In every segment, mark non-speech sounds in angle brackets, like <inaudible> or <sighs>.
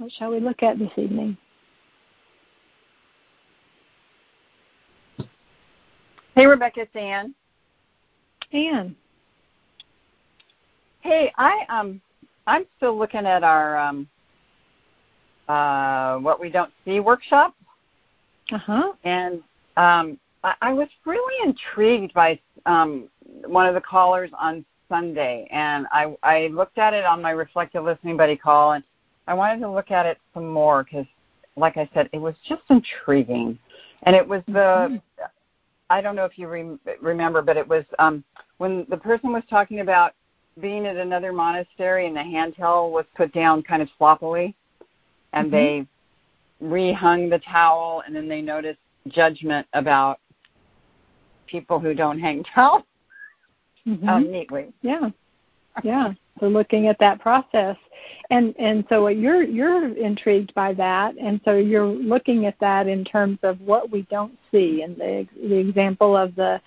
What shall we look at this evening? Hey, Rebecca, it's Anne. Anne. Hey, I um, I'm still looking at our um, uh, what we don't see workshop. Uh huh. And um, I, I was really intrigued by um, one of the callers on Sunday, and I I looked at it on my reflective listening buddy call, and I wanted to look at it some more because, like I said, it was just intriguing, and it was the. Mm-hmm. I don't know if you re- remember, but it was um, when the person was talking about being at another monastery and the handtowel was put down kind of sloppily, and mm-hmm. they rehung the towel, and then they noticed judgment about people who don't hang towels mm-hmm. um, neatly. Yeah, yeah. So looking at that process, and and so you're you're intrigued by that, and so you're looking at that in terms of what we don't see, and the the example of the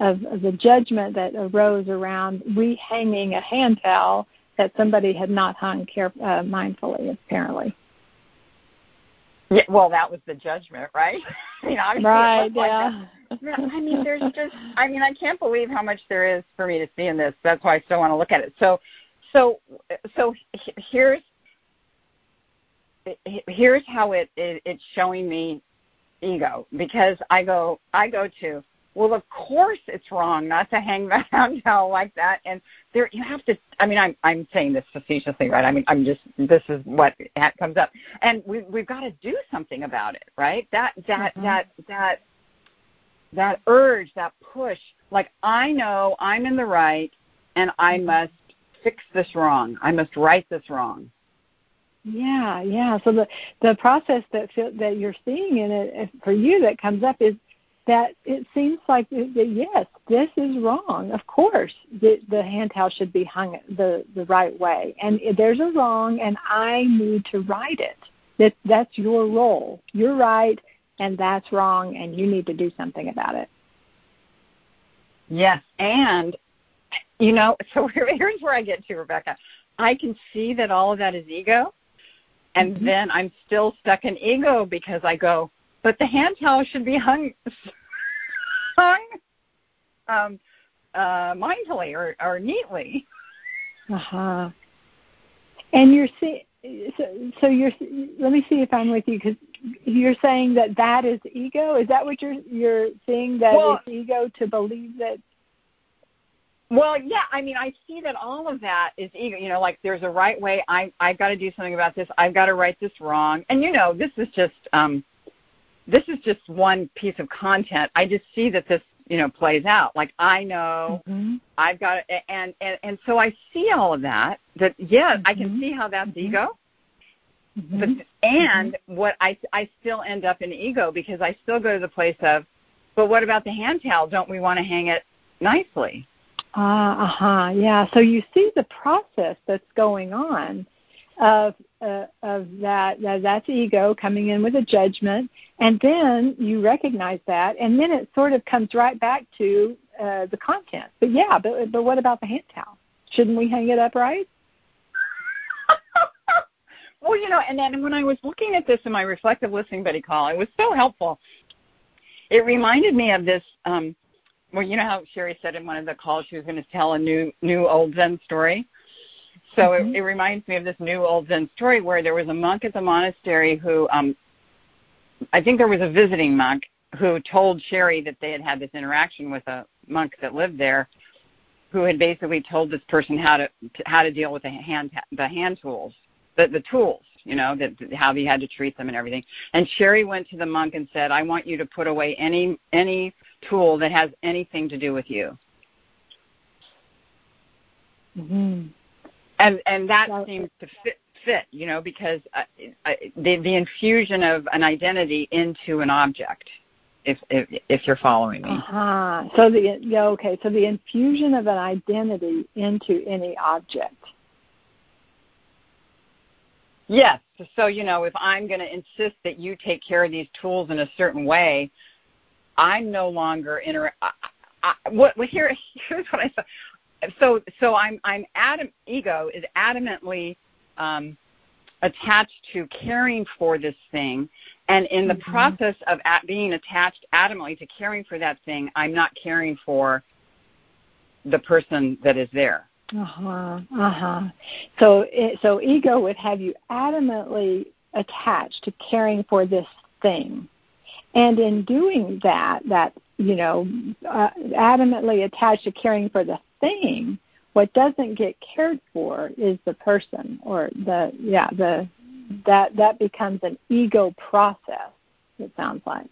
of, of the judgment that arose around rehanging a hand towel that somebody had not hung care, uh, mindfully, apparently. Yeah, well, that was the judgment, right? <laughs> you know, right. Yeah. Like I mean, there's just. I mean, I can't believe how much there is for me to see in this. That's why I still want to look at it. So, so, so here's here's how it, it it's showing me ego because I go I go to well, of course it's wrong not to hang hand <laughs> towel like that. And there, you have to. I mean, I'm I'm saying this facetiously, right? I mean, I'm just this is what comes up, and we we've got to do something about it, right? That that mm-hmm. that that that urge, that push. Like I know I'm in the right, and I mm-hmm. must fix this wrong. I must right this wrong. Yeah, yeah. So the the process that that you're seeing in it eh, for you that comes up is that it seems like eh, that yes, this is wrong. Of course, the, the hand towel should be hung the the right way, and there's a wrong, and I need to right it. That that's your role. You're right, and that's wrong, and you need to do something about it. Yes, and you know, <laughs> so here's where I get to, Rebecca. I can see that all of that is ego, and mm-hmm. then I'm still stuck in ego because I go, but the hand towel should be hung <laughs> hung um, uh, mindfully or, or neatly. Uh huh. And you're seeing. So, so you're. Let me see if I'm with you because you're saying that that is ego. Is that what you're you're saying That well, it's ego to believe that well, yeah, I mean, I see that all of that is ego. You know, like there's a right way. I I've got to do something about this. I've got to right this wrong. And you know, this is just um, this is just one piece of content. I just see that this you know plays out. Like I know mm-hmm. I've got to, and and and so I see all of that. That yeah, mm-hmm. I can mm-hmm. see how that's mm-hmm. ego. Mm-hmm. But and mm-hmm. what I I still end up in ego because I still go to the place of, but what about the hand towel? Don't we want to hang it nicely? Ah, uh huh. Yeah. So you see the process that's going on of uh, of that, that that's ego coming in with a judgment, and then you recognize that, and then it sort of comes right back to uh, the content. But yeah, but but what about the hand towel? Shouldn't we hang it up right? <laughs> well, you know, and then when I was looking at this in my reflective listening buddy call, it was so helpful. It reminded me of this um, well, you know how Cheri said in one of the calls she was going to tell a new new old Zen story. So mm-hmm. it, it reminds me of this new old Zen story where there was a monk at the monastery who, um, I think there was a visiting monk who told Cheri that they had had this interaction with a monk that lived there, who had basically told this person how to how to deal with the hand the hand tools, the the tools, you know, that how he had to treat them and everything. And Cheri went to the monk and said, "I want you to put away any any tool that has anything to do with you. Mm-hmm. And and that well, seems to fit fit, you know, because uh, uh, the the infusion of an identity into an object. If if, if you're following me. Uh-huh. So the yeah, okay. So the infusion of an identity into any object. Yes. So, you know, if I'm going to insist that you take care of these tools in a certain way, I'm no longer inter. I, I, what, what here? <laughs> Here's what I said. So so I'm I'm adam ego is adamantly um, attached to caring for this thing and in the mm-hmm. process of at being attached adamantly to caring for that thing i'm not caring for the person that is there uh-huh uh-huh so it, so ego would have you adamantly attached to caring for this thing and in doing that that you know uh, adamantly attached to caring for the thing what doesn't get cared for is the person or the yeah the that that becomes an ego process it sounds like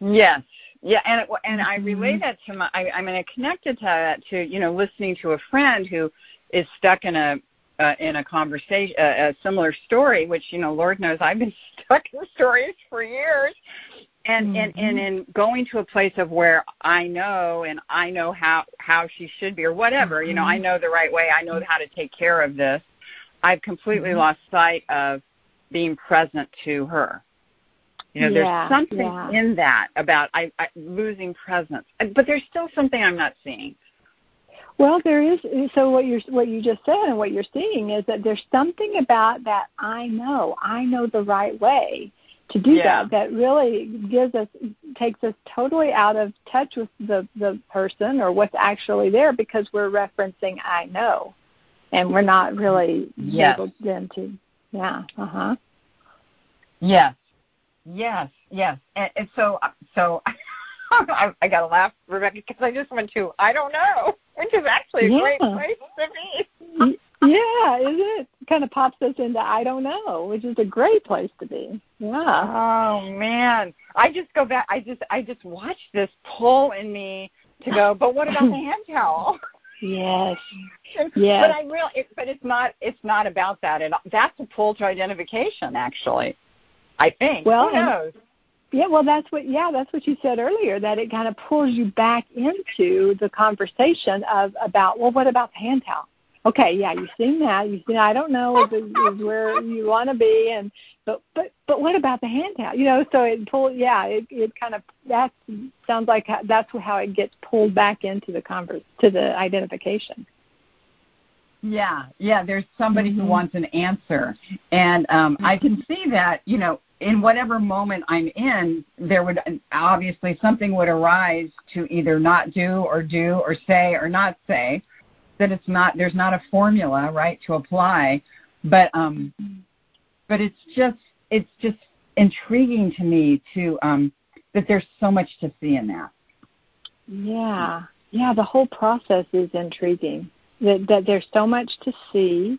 yes yeah and it, and i relate mm-hmm. that to my I, i'm going to connect it to that to you know listening to a friend who is stuck in a uh, in a conversation uh, a similar story which you know lord knows i've been <laughs> stuck in stories for years and mm-hmm. and and in going to a place of where I know and I know how how she should be or whatever, mm-hmm. you know, I mm-hmm. know the right way. I know how to take care of this. I've completely mm-hmm. lost sight of being present to her. You know, yeah, there's something yeah. in that about I, I losing presence, but there's still something I'm not seeing. Well, there is. So what you're what you just said and what you're seeing is that there's something about that I know. I know the right way to do yeah. that that really gives us takes us totally out of touch with the the person or what's actually there because we're referencing I know and we're not really yes. able then to yeah uh-huh yes yes yes and, and so so <laughs> I, I got to laugh, Rebecca, because I just went to I don't know, which is actually a yeah. great place to be yeah, is it? Kind of pops us into I don't know, which is a great place to be. Yeah. Oh man, I just go back. I just I just watch this pull in me to go. But what about the hand towel? <laughs> Yes. yes. But I really, it, but it's not. It's not about that. And that's a pull to identification, actually. I think. Well, Who knows? Yeah, well, that's what. Yeah, that's what you said earlier. That it kind of pulls you back into the conversation of about well, what about the hand towel? okay, yeah, you've seen that. You've seen. I don't know is, is where you want to be, and but but but what about the hand towel? You know, so it pull. Yeah, it it kind of that sounds like that's how it gets pulled back into the converse to the identification. Yeah, yeah. There's somebody mm-hmm. who wants an answer, and um. I can see that. You know, in whatever moment I'm in, there would obviously something would arise to either not do or do or say or not say that it's not there's not a formula right to apply, but um, but it's just it's just intriguing to me to um, that there's so much to see in that. Yeah, yeah, the whole process is intriguing. That that there's so much to see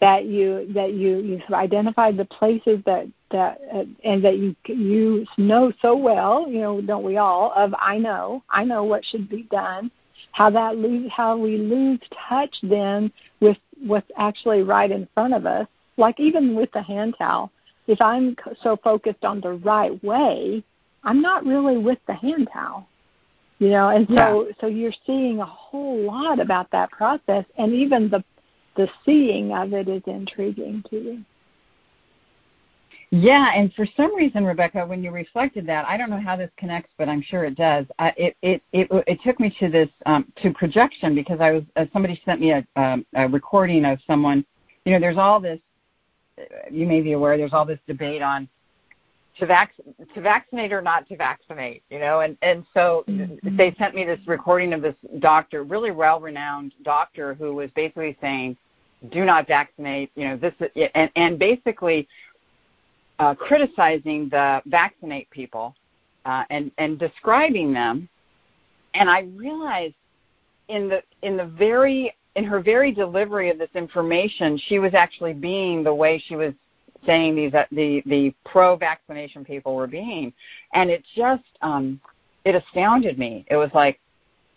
that you that you you've identified the places that that uh, and that you you know so well you know don't we all of I know I know what should be done how that lose how we lose touch then with what's actually right in front of us like even with the hand towel if i'm so focused on the right way i'm not really with the hand towel you know and so yeah. so you're seeing a whole lot about that process and even the the seeing of it is intriguing to you yeah, and for some reason, Rebecca, when you reflected that, I don't know how this connects, but I'm sure it does. Uh, it, it it it took me to this um, to projection because I was uh, somebody sent me a, um, a recording of someone. You know, there's all this. Uh, you may be aware there's all this debate on to vac to vaccinate or not to vaccinate. You know, and and so mm-hmm. they sent me this recording of this doctor, really well-renowned doctor, who was basically saying, "Do not vaccinate." You know, this and and basically uh, criticizing the vaccinate people uh, and and describing them, and I realized in the in the very in her very delivery of this information, she was actually being the way she was saying these uh, the the pro vaccination people were being, and it just um, it astounded me. It was like,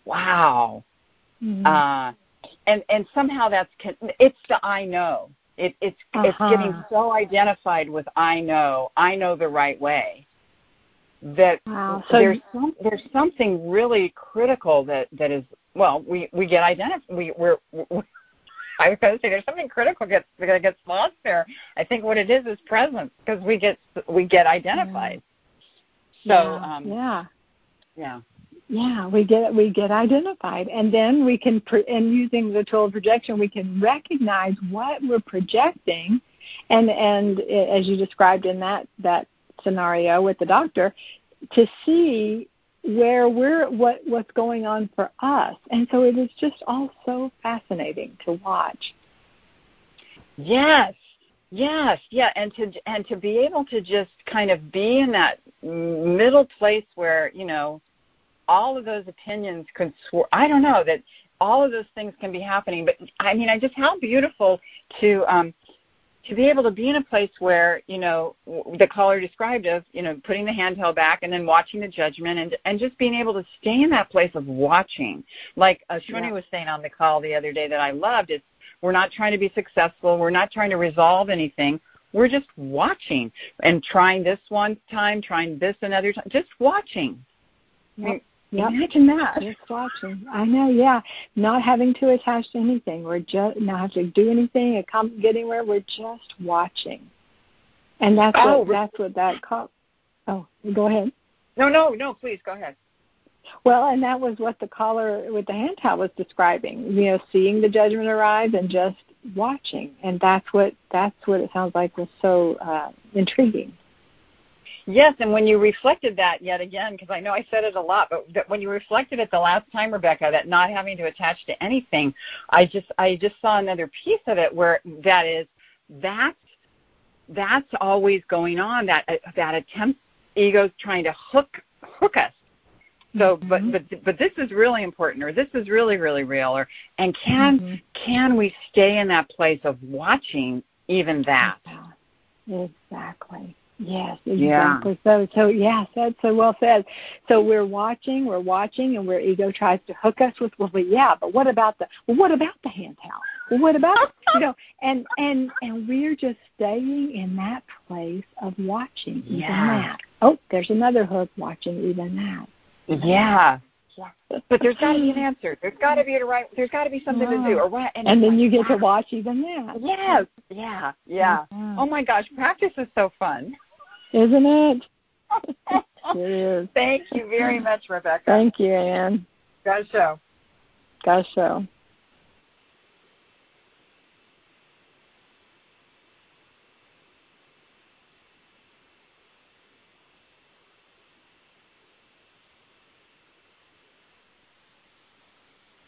wow, mm-hmm. uh, and and somehow that's it's the I know it, it's uh-huh. it's getting so identified with I know, I know the right way that wow. so there's some, there's something really critical that that is well we we get identified we we're, we're I was going to say there's something critical gets that gets lost there. I think what it is is presence because we get we get identified. Yeah. So yeah. Um, yeah. Yeah yeah we get we get identified and then we can and using the tool of projection we can recognize what we're projecting and and as you described in that that scenario with the doctor, to see where we're what what's going on for us, and so it is just all so fascinating to watch. Yes, yes, yeah, and to and to be able to just kind of be in that middle place where you know all of those opinions could sw- I don't know that all of those things can be happening but I mean I just how beautiful to um to be able to be in a place where you know the caller described of you know putting the handheld back and then watching the judgment and and just being able to stay in that place of watching like uh, Shuni yeah. was saying on the call the other day that I loved it's we're not trying to be successful we're not trying to resolve anything we're just watching and trying this one time trying this another time just watching yep. I mean, Yep. Imagine that. Just watching. I know, yeah. Not having to attach to anything. We're just not have to do anything, come get anywhere. We're just watching. And that's oh, what that's what that call. Oh, go ahead. No, no, no. Please go ahead. Well, and that was what the caller with the hand towel was describing. You know, seeing the judgment arrive and just watching, and that's what that's what it sounds like was so uh, intriguing. Yes, and when you reflected that yet again, because I know I said it a lot, but that when you reflected it the last time, Rebecca, that not having to attach to anything, I just I just saw another piece of it where that is that's that's always going on. That that attempt ego's trying to hook hook us. So, mm-hmm. but but but this is really important, or this is really really real, or and can mm-hmm. can we stay in that place of watching even that? Exactly. Yes, exactly. Yeah. So, so yes, that's so well said. So we're watching, we're watching, and where ego tries to hook us with, well, but yeah, but what about the, well, what about the hand towel? Well, what about, you know, and and and we're just staying in that place of watching even yeah. that. Oh, there's another hook watching even that. Yeah. Yeah. But there's got to be an answer. There's got to be a right. There's got to be something to do, or what? And, and then you get to watch even that. Yes. Yeah. Yeah. Mm-hmm. Oh my gosh, practice is so fun isn't it? <laughs> it is. Thank you very much, Rebecca. Thank you, Anne. Got a show. Got show.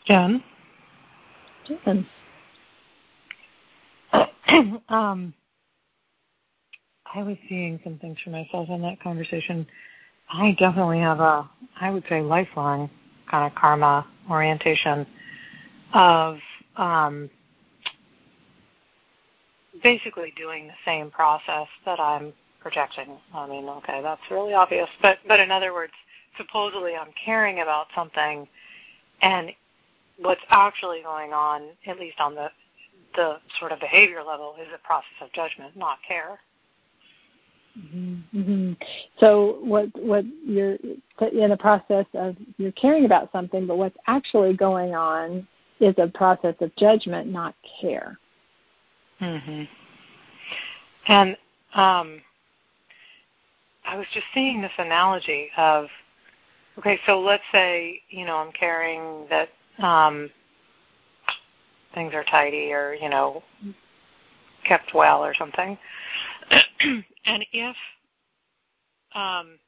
Jen. Jen. <coughs> um, I was seeing some things for myself in that conversation. I definitely have a, I would say, lifelong kind of karma orientation of um, basically doing the same process that I'm projecting. I mean, okay, that's really obvious, but but in other words, supposedly I'm caring about something, and what's actually going on, at least on the the sort of behavior level, is a process of judgment, not care. Mm-hmm. mm-hmm. So what what you're in the process of you're caring about something, but what's actually going on is a process of judgment, not care. hmm And um, I was just seeing this analogy of okay, so let's say you know I'm caring that um, things are tidy or you know kept well or something. <clears throat> and if um,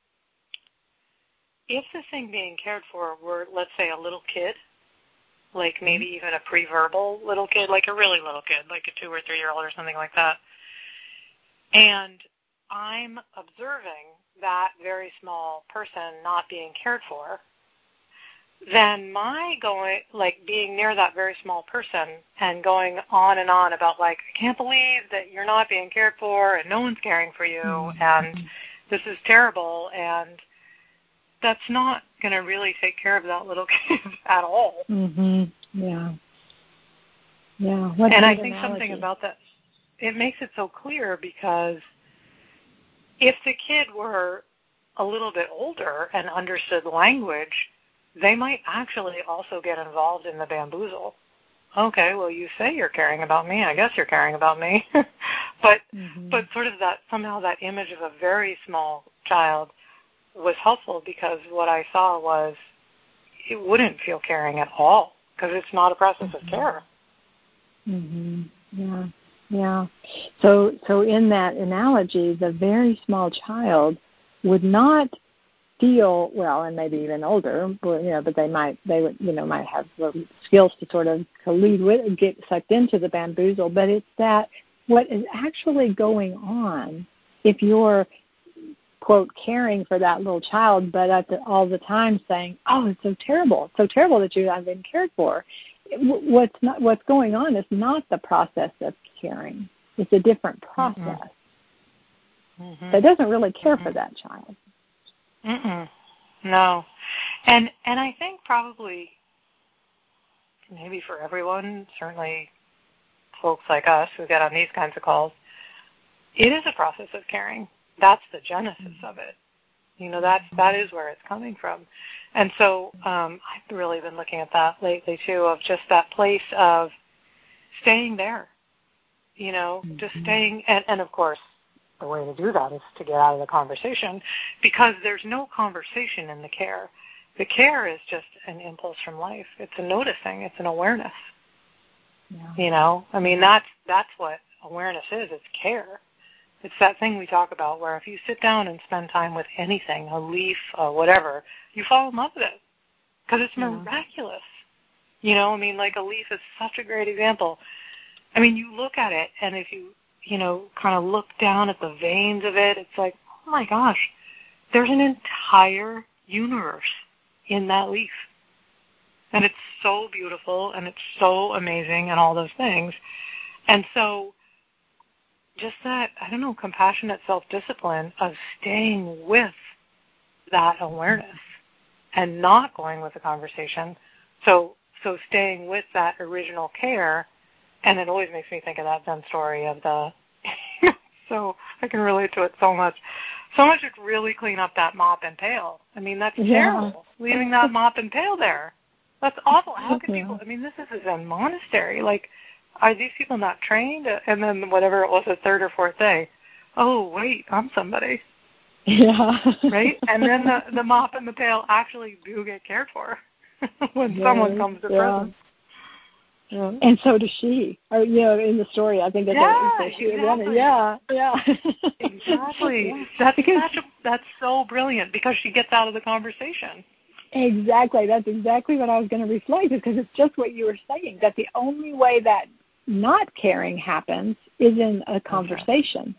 if the thing being cared for were, let's say, a little kid, like mm-hmm. maybe even a pre-verbal little kid, like a really little kid, like a two or three year old or something like that, and I'm observing that very small person not being cared for, then my going like being near that very small person and going on and on about like I can't believe that you're not being cared for and no one's caring for you mm-hmm. and this is terrible and that's not going to really take care of that little <laughs> kid at all. Mhm. Yeah. Yeah. What and I think analogy. something about that it makes it so clear because if the kid were a little bit older and understood language, they might actually also get involved in the bamboozle. Okay, well you say you're caring about me. I guess you're caring about me. <laughs> but mm-hmm. but sort of that somehow that image of a very small child was helpful because what I saw was it wouldn't feel caring at all because it's not a process mm-hmm. of care. Mhm. Yeah. Yeah. So so in that analogy, the very small child would not feel well, and maybe even older, but you know, but they might they would you know might have the skills to sort of lead with get sucked into the bamboozle. But it's that what is actually going on if you're quote caring for that little child, but at the, all the time saying, "Oh, it's so terrible! It's so terrible that you haven't been cared for." What's not what's going on is not the process of caring. It's a different process. Mm-hmm. mm-hmm. That doesn't really care mm-hmm. for that child. Mm-mm. No, and and I think probably maybe for everyone, certainly folks like us who get on these kinds of calls, it is a process of caring. That's the genesis of it. You know, that's that is where it's coming from. And so um, I've really been looking at that lately too, of just that place of staying there. You know, mm-hmm. just staying, and, and of course, the way to do that is to get out of the conversation because there's no conversation in the care. The care is just an impulse from life. It's a noticing. It's an awareness. Yeah. You know, I mean that's that's what awareness is. It's care. It's that thing we talk about where if you sit down and spend time with anything, a leaf, uh, whatever, you fall in love with it because it's yeah. miraculous. You know, I mean, like a leaf is such a great example. I mean, you look at it, and if you, you know, kind of look down at the veins of it, it's like, oh my gosh, there's an entire universe in that leaf. And it's so beautiful and it's so amazing and all those things. And so just that, I don't know, compassionate self discipline of staying with that awareness and not going with the conversation. So so staying with that original care and it always makes me think of that Zen story of the so I can relate to it so much. Someone should really clean up that mop and pail. I mean that's yeah. terrible. Leaving that mop and pail there. That's awful. How can mm-hmm. people I mean this is a Zen monastery. Like are these people not trained? And then whatever it was, the third or fourth day, oh wait, I'm somebody. Yeah. right? <laughs> And then the the mop and the pail actually do get cared for <laughs> when yes, someone comes to yeah. presence. Yeah. And so does she. Or you know, in the story, I think that's yeah, what she exactly. Yeah, yeah. exactly. <laughs> Yeah. That's because, such a, that's so brilliant because she gets out of the conversation. Exactly. That's exactly what I was going to reflect because it's just what you were saying that the only way that not caring happens is in a conversation.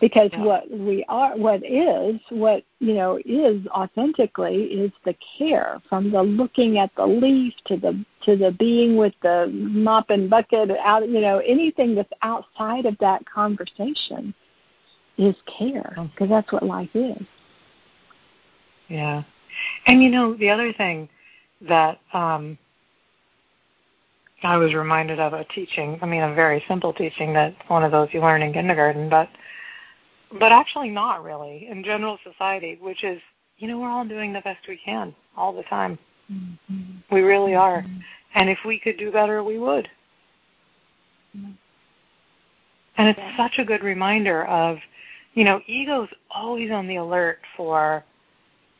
Because yeah. what we are, what is, what you know is authentically is the care from the looking at the leaf to the to the being with the mop and bucket out, you know, anything that's outside of that conversation is care because that's what life is. Yeah, and you know the other thing that um, I was reminded of a teaching, I mean a very simple teaching that one of those you learn in kindergarten, but but actually not really in general society, which is, you know, we're all doing the best we can all the time. Mm-hmm. We really are. Mm-hmm. And if we could do better, we would. Mm-hmm. And it's yeah. such a good reminder of, you know, ego's always on the alert for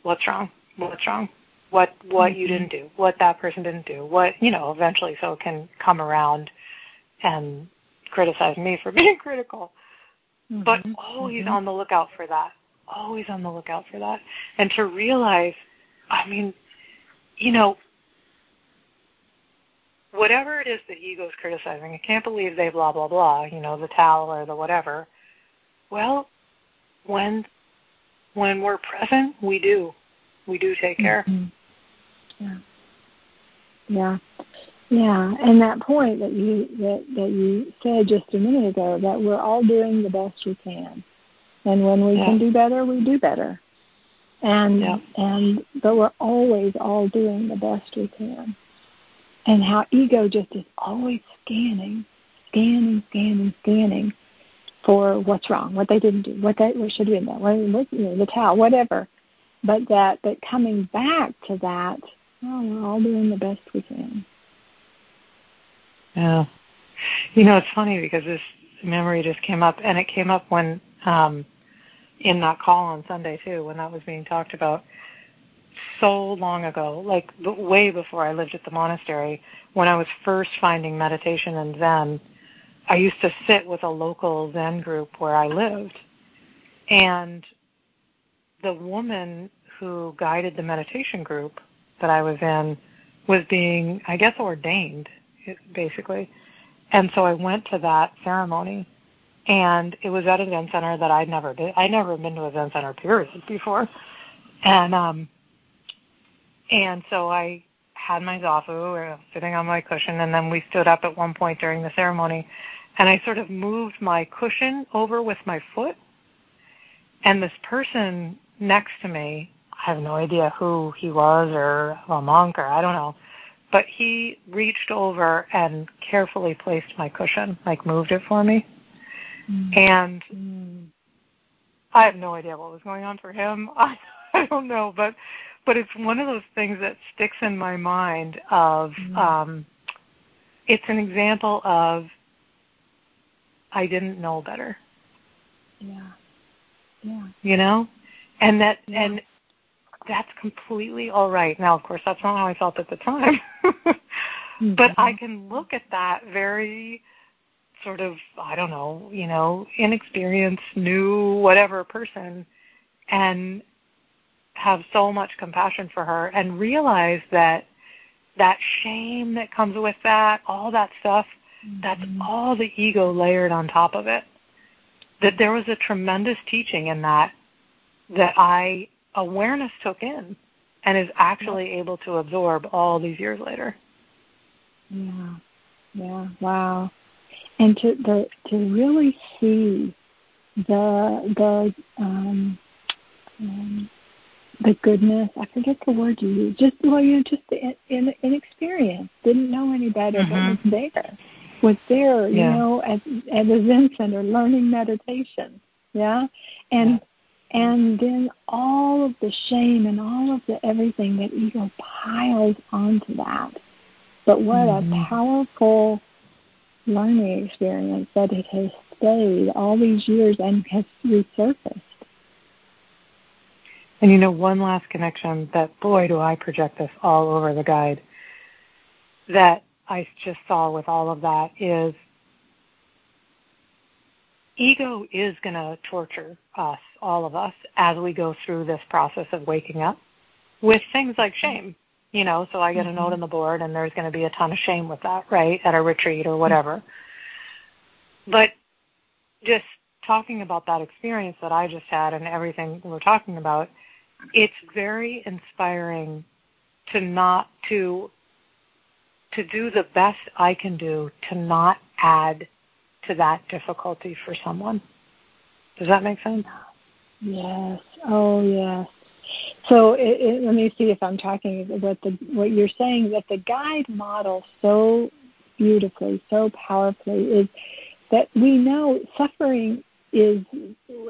what's wrong, what's wrong, what what mm-hmm. you didn't do, what that person didn't do, what you know, eventually so it can come around and criticize me for <laughs> being critical. Mm-hmm. But always mm-hmm. on the lookout for that. Always on the lookout for that. And to realize I mean, you know, whatever it is that ego's criticizing, I can't believe they blah blah blah, you know, the towel or the whatever. Well, when when we're present, we do. We do take care. Mm-hmm. Yeah. Yeah. Yeah, and that point that you that that you said just a minute ago that we're all doing the best we can, and when we yeah. can do better, we do better, and yeah. and but we're always all doing the best we can, and how ego just is always scanning, scanning, scanning, scanning for what's wrong, what they didn't do, what they what should have been done, what, what you know, the towel, whatever, but that but coming back to that Oh, we're all doing the best we can. Yeah. You know, it's funny because this memory just came up, and it came up when um, in that call on Sunday too, when that was being talked about so long ago, like way before I lived at the monastery, when I was first finding meditation and Zen. I used to sit with a local Zen group where I lived, and the woman who guided the meditation group that I was in was being, I guess, ordained, basically. And so I went to that ceremony, and it was at an event center that I'd never been. I'd never been to an event center period <laughs> before, and um, and so I had my zafu sitting on my cushion, and then we stood up at one point during the ceremony, and I sort of moved my cushion over with my foot, and this person next to me I have no idea who he was or a monk or I don't know. But he reached over and carefully placed my cushion, like moved it for me. Mm. And mm. I have no idea what was going on for him. I, <laughs> I don't know, but but it's one of those things that sticks in my mind of mm. um it's an example of I didn't know better. Yeah. Yeah. You know? And that yeah. and that's completely all right. Now, of course, that's not how I felt at the time. mm-hmm. <laughs> But I can look at that very sort of, I don't know, you know, inexperienced, new, whatever person and have so much compassion for her and realize that that shame that comes with that, all that stuff, mm-hmm. that's all the ego layered on top of it. That there was a tremendous teaching in that that I awareness took in and is actually able to absorb all these years later. Yeah. Yeah. Wow. And to the to really see the the um, um the goodness. I forget the word you use just well, you know, just in, in, inexperience. Didn't know any better, mm-hmm. but was there. Was there, yeah. you know, at at the Zen center, learning meditation. Yeah, and and then all of the shame and all of the everything that ego piles onto that. But what mm-hmm. a powerful learning experience that it has stayed all these years and has resurfaced. And you know, one last connection that, boy, do I project this all over the guide, that I just saw with all of that is ego is going to torture us, all of us, as we go through this process of waking up with things like shame. You know, so I get a note mm-hmm. on the board and there's going to be a ton of shame with that, right, at a retreat or whatever. But just talking about that experience that I just had and everything we're talking about, it's very inspiring to not to to do the best I can do to not add to that difficulty for someone. Does that make sense? Yes. Oh, yes. So it, it, let me see if I'm talking about the what you're saying that the guide model so beautifully, so powerfully is that we know suffering is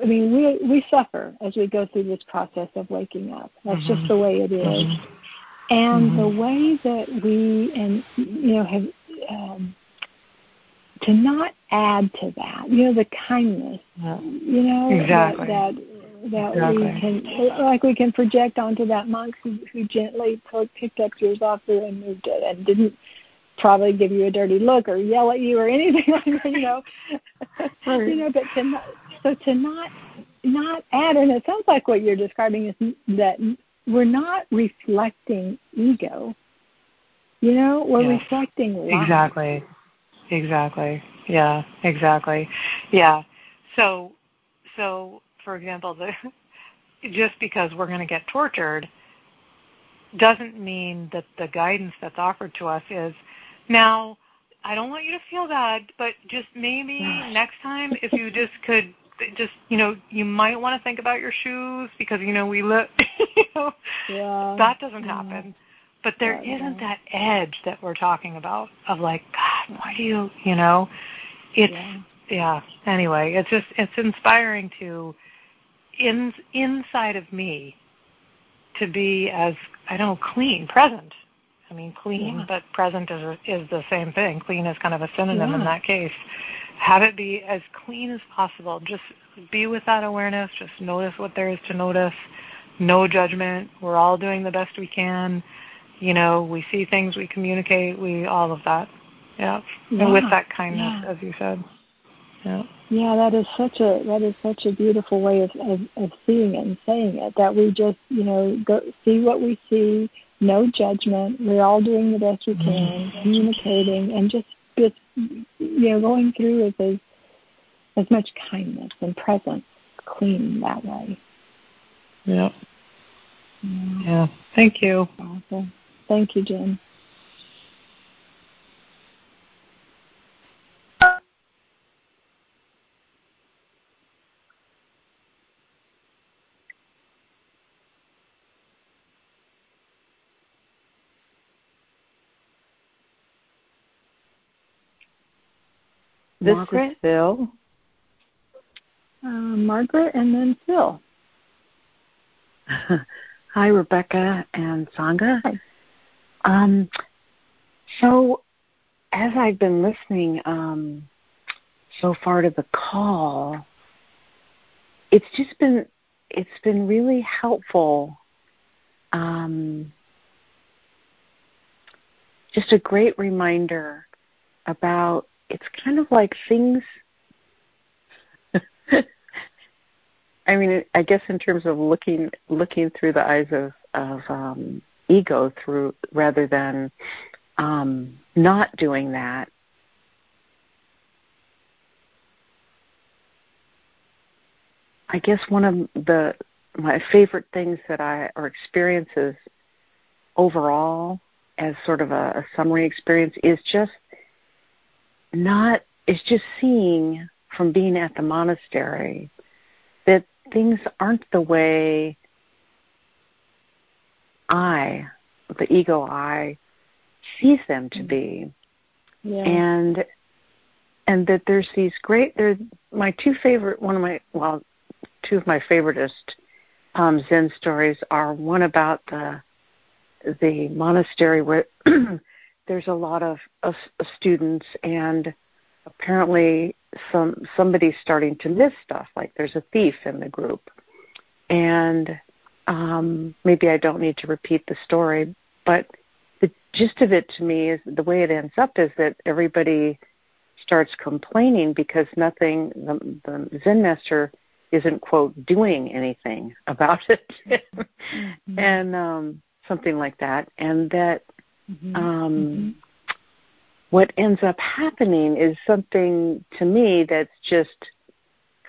I mean we we suffer as we go through this process of waking up. That's mm-hmm. just the way it is. Mm-hmm. And mm-hmm. the way that we and you know have um, to not add to that, you know, the kindness, you know, exactly. that that, that exactly. we can, like we can project onto that monk who, who gently picked up your zafu and moved it and didn't probably give you a dirty look or yell at you or <laughs> anything like that, you know. you know, but to not, so to not not add, and it sounds like what you're describing is that we're not reflecting ego. You know, we're yes. reflecting life. Exactly. Exactly. Yeah, exactly. Yeah. So so for example, the <laughs> just because we're going to get tortured doesn't mean that the guidance that's offered to us is now I don't want you to feel bad, but just maybe <sighs> next time if you just could just you know you might want to think about your shoes because you know we look <laughs> you know yeah. that doesn't happen but there yeah, not that edge that we're talking about of like, God, why do you, you know? It's yeah. yeah. Anyway, it's just it's inspiring to in inside of me to be as I don't know clean, present. I mean clean, yeah. but present is is the same thing. Clean is kind of a synonym in that case. Have it be as clean as possible. Just be with that awareness. Just notice what there is to notice. No judgment. We're all doing the best we can you know, we see things, we communicate, we all of that. Yeah. yeah. And with that kindness, yeah. as you said. Yeah. Yeah, that is such a that is such a beautiful way of, of of seeing it and saying it. That we just you know go see what we see, no judgment. We're all doing the best we can, mm-hmm. communicating, and just just you know going through with as as much kindness and presence, clean that way. Yeah. Yeah. yeah. Thank you. Awesome. Thank you, Jen. This Margaret. is Phil. Uh, Margaret and then Phil. <laughs> Hi, Rebecca and Sangha. Hi. Um, so, as I've been listening um, so far to the call, it's just been it's been really helpful. Um, just a great reminder about it's kind of like things <laughs> I mean, I guess in terms of looking looking through the eyes of of um, ego through rather than um, not doing that. I guess one of the my favorite things that I or experiences overall as sort of a, a summary experience is just not is just seeing from being at the monastery that things aren't the way I, the ego I, sees them to be. Yeah. And and that there's these great there my two favorite one of my well two of my favoriteest um, Zen stories are one about the the monastery where <clears throat> there's a lot of, of, of students and apparently some somebody's starting to miss stuff like there's a thief in the group. And um maybe I don't need to repeat the story but the gist of it to me is the way it ends up is that everybody starts complaining because nothing the, the Zen master isn't quote doing anything <laughs> about it. Mm-hmm. and um something like that. And that Mm-hmm. Um, mm-hmm. What ends up happening is something to me that's just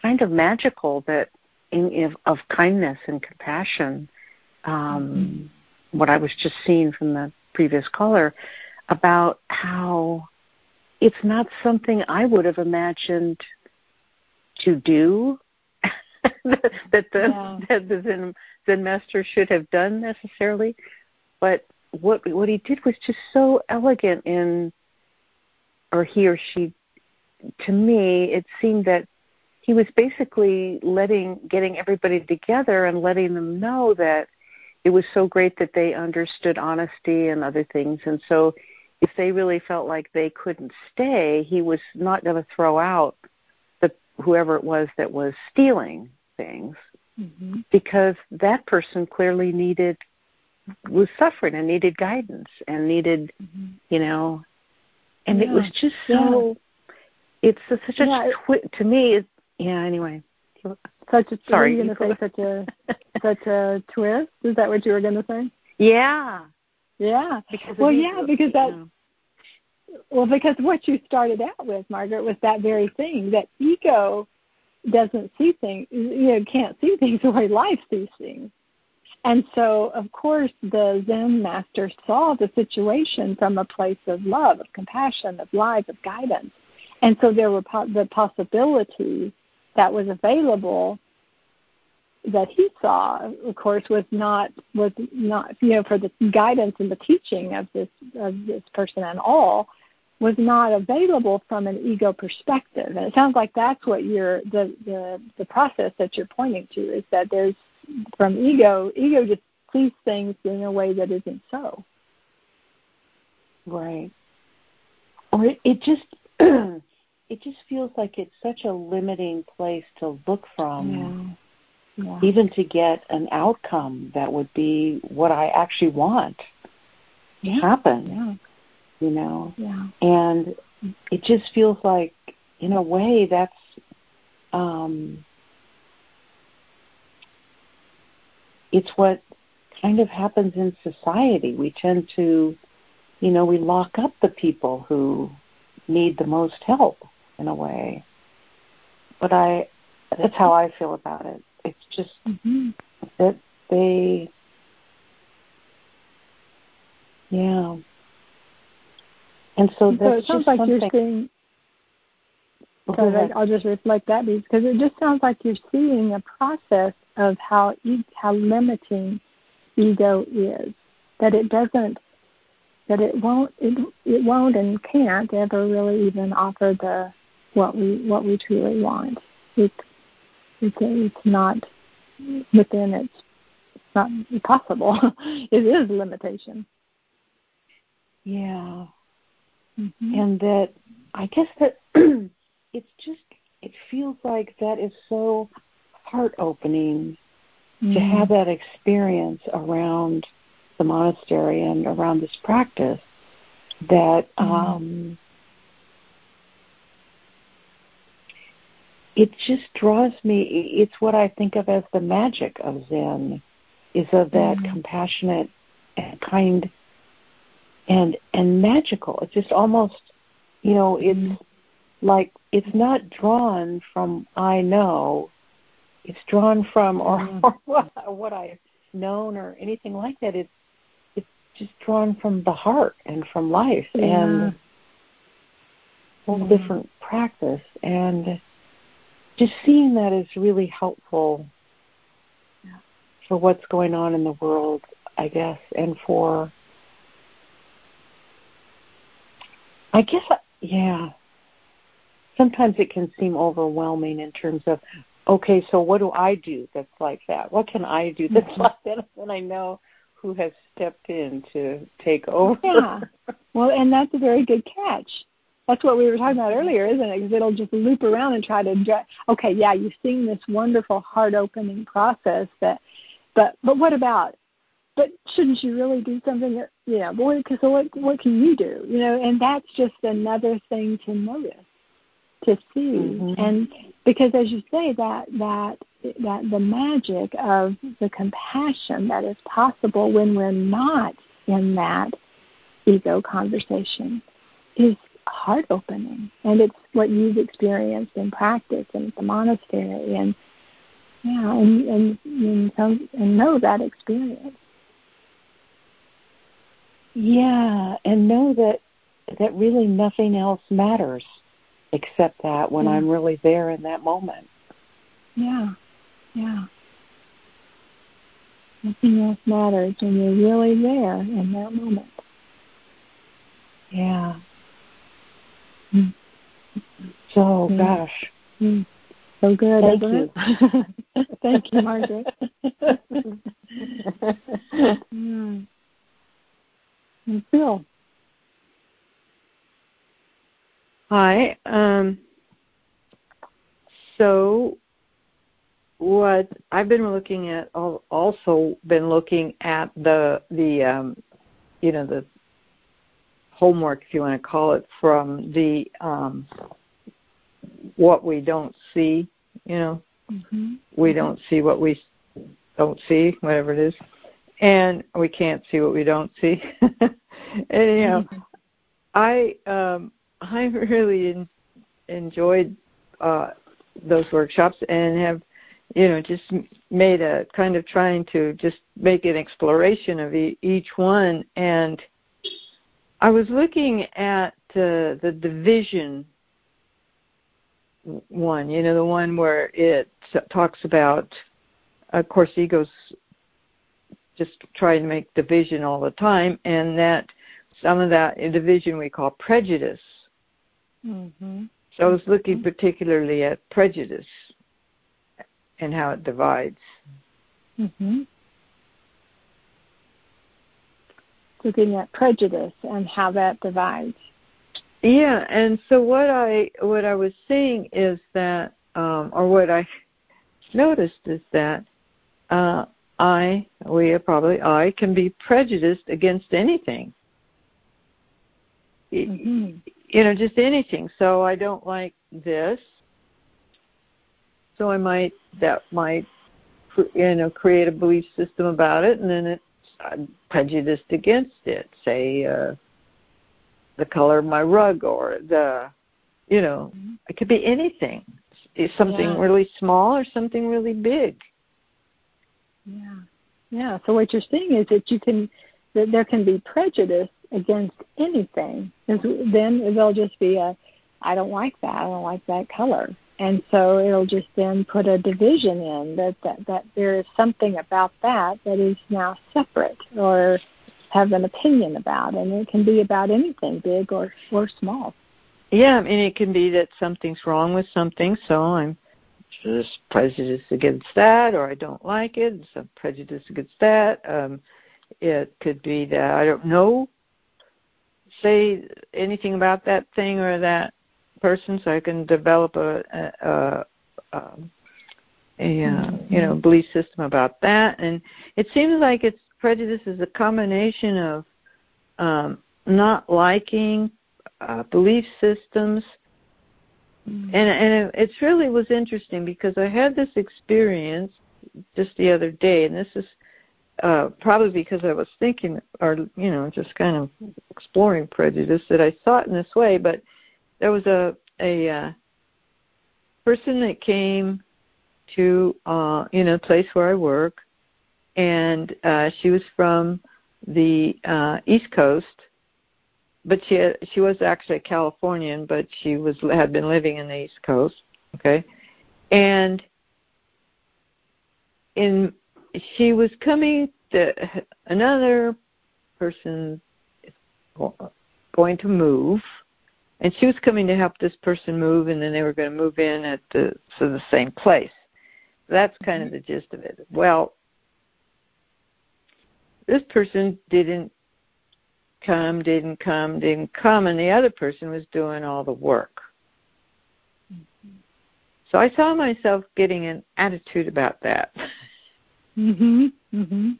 kind of magical that in, in of kindness and compassion. Um, mm-hmm. What I was just seeing from the previous caller about how it's not something I would have imagined to do <laughs> that the yeah. that the Zen, Zen master should have done necessarily, but what what he did was just so elegant in or he or she to me it seemed that he was basically letting getting everybody together and letting them know that it was so great that they understood honesty and other things and so if they really felt like they couldn't stay he was not going to throw out the whoever it was that was stealing things mm-hmm. because that person clearly needed was suffering and needed guidance and needed, mm-hmm. you know, and yeah. it was just so. Yeah. It's a, such a yeah. twi- to me. It, yeah. Anyway. Such a sorry. You going to say such a such a twist? Is that what you were going to say? Yeah. Yeah. Because well, yeah, because that. Know. Well, because what you started out with, Margaret, was that very thing that ego doesn't see things, you know, can't see things the way life sees things. And so, of course, the Zen master saw the situation from a place of love, of compassion, of life, of guidance. And so there were po- the possibility that was available that he saw, of course, was not was not you know for the guidance and the teaching of this of this person and all was not available from an ego perspective. And it sounds like that's what you're the the the process that you're pointing to is that there's from ego, ego just sees things in a way that isn't so. Right. Or it, it just <clears throat> it just feels like it's such a limiting place to look from. Yeah. Yeah. Even to get an outcome that would be what I actually want yeah. happen. Yeah. you know. Yeah. And it just feels like, in a way, that's um, it's what kind of happens in society. We tend to, you know, we lock up the people who need the most help in a way. But I, that's how I feel about it. It's just mm-hmm. that they, yeah. And so, that's just. so it sounds like you're seeing. So I'll just reflect that because it just sounds like you're seeing a process of how how limiting ego is. That it doesn't, that it won't, it, it won't and can't ever really even offer the what we what we truly want. It's it's it's not within its it's not possible. <laughs> it is limitation. Yeah. Mm-hmm. And that I guess that <clears throat> it's just it feels like that is so heart opening mm-hmm. to have that experience around the monastery and around this practice that mm-hmm. um it just draws me it's what i think of as the magic of zen is of that mm-hmm. compassionate and kind and and magical it's just almost you know it's mm-hmm. like it's not drawn from i know it's drawn from or, mm-hmm. or <laughs> what, what i've known or anything like that it's it's just drawn from the heart and from life yeah. and whole mm-hmm. different practice and just seeing that is really helpful for what's going on in the world, I guess, and for, I guess, yeah, sometimes it can seem overwhelming in terms of, okay, so what do I do that's like that? What can I do that's mm-hmm. like that? <laughs> And I know who has stepped in to take over. Yeah. <laughs> Well, and that's a very good catch that's what we were talking about earlier, isn't it? Because it'll just loop around and try to address. Okay, yeah, you've seen this wonderful heart-opening process, that, but but what about? But shouldn't you really do something? That, you know, boy, because so what what can you do? You know, and that's just another thing to notice, to see, mm-hmm. and because as you say, that that that the magic of the compassion that is possible when we're not in that ego conversation is heart opening. And it's what you've experienced in practice and the monastery and yeah and and and, so, and know that experience. Yeah and know that that really nothing else matters except that when yeah. i'm really there in that moment yeah yeah nothing else matters when you're really there in that moment yeah Mm. So, mm. gosh. Mm. So good. Thank you. <laughs> Thank you, Margaret. <laughs> mm. And Phil. Hi. Um, so, what I've been looking at, I've also been looking at the the um, you know the homework, if you want to call it, from the um, what we don't see. You know, mm-hmm. we don't see what we don't see, whatever it is, and we can't see what we don't see. <laughs> Anyhow, mm-hmm. I um, <laughs> I really enjoyed uh, those workshops and have you know just made a kind of trying to just make an exploration of e- each one and I was looking at uh, the division one, you know, the one where it talks about, of course, ego's just trying to make division all the time, and that some of that division we call prejudice. Mm-hmm. So I was looking particularly at prejudice and how it divides. Mm-hmm. looking at prejudice and how that divides. Yeah, and so what I what I was seeing is that, um, or what I <laughs> noticed is that uh, I, we are probably I, can be prejudiced against anything. mm-hmm. You know, just anything. So I don't like this. So I might that might you know create a belief system about it, and then it's I'm prejudiced against it. Say uh, the color of my rug, or the you know, mm-hmm. it could be anything. It's something yeah. really small or something really big. Yeah. Yeah. So what you're saying is that you can that there can be prejudice against anything. Then there'll just be a I don't like that. I don't like that color. And so it'll just then put a division in that, that, that there is something about that that is now separate or have an opinion about. And it can be about anything, big or, or small. Yeah, I mean, it can be that something's wrong with something, so I'm just prejudiced against that, or I don't like it, and some prejudice against that. Um, it could be that I don't know, say anything about that thing or that person, so I can develop a a, a, um, a uh, you know belief system about that. And it seems like it's prejudice is a combination of um, not liking uh, belief systems. Mm-hmm. And and it, really was interesting because I had this experience just the other day, and this is uh, probably because I was thinking, or you know, just kind of exploring prejudice that I saw in this way. But there was a a uh, person that came to uh, you know place where I work, and uh, she was from the uh, East Coast, but she she was actually a Californian, but she was had been living in the East Coast. Okay, and in she was coming to another person going to move and she was coming to help this person move and then they were going to move in at the so the same place. That's kind of mm-hmm. the gist of it. Well this person didn't come didn't come didn't come and the other person was doing all the work. So i saw myself getting an attitude about that <laughs> mhm mhm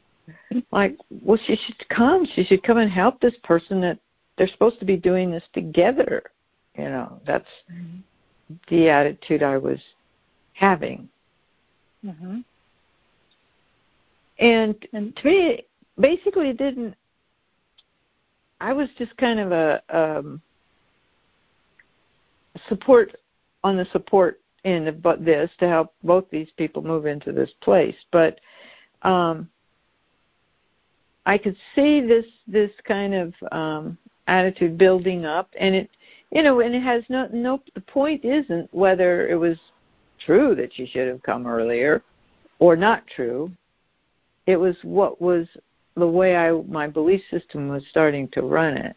like well she should come she should come and help this person that they're supposed to be doing this together. You know, that's mm-hmm. the attitude I was having. Mm-hmm. And, and to me, basically, it didn't. I was just kind of a um, support on the support end of but this to help both these people move into this place, but um, I could see this this kind of um, attitude building up and it you know and it has no no the point isn't whether it was true that she should have come earlier or not true. It was what was the way i my belief system was starting to run it.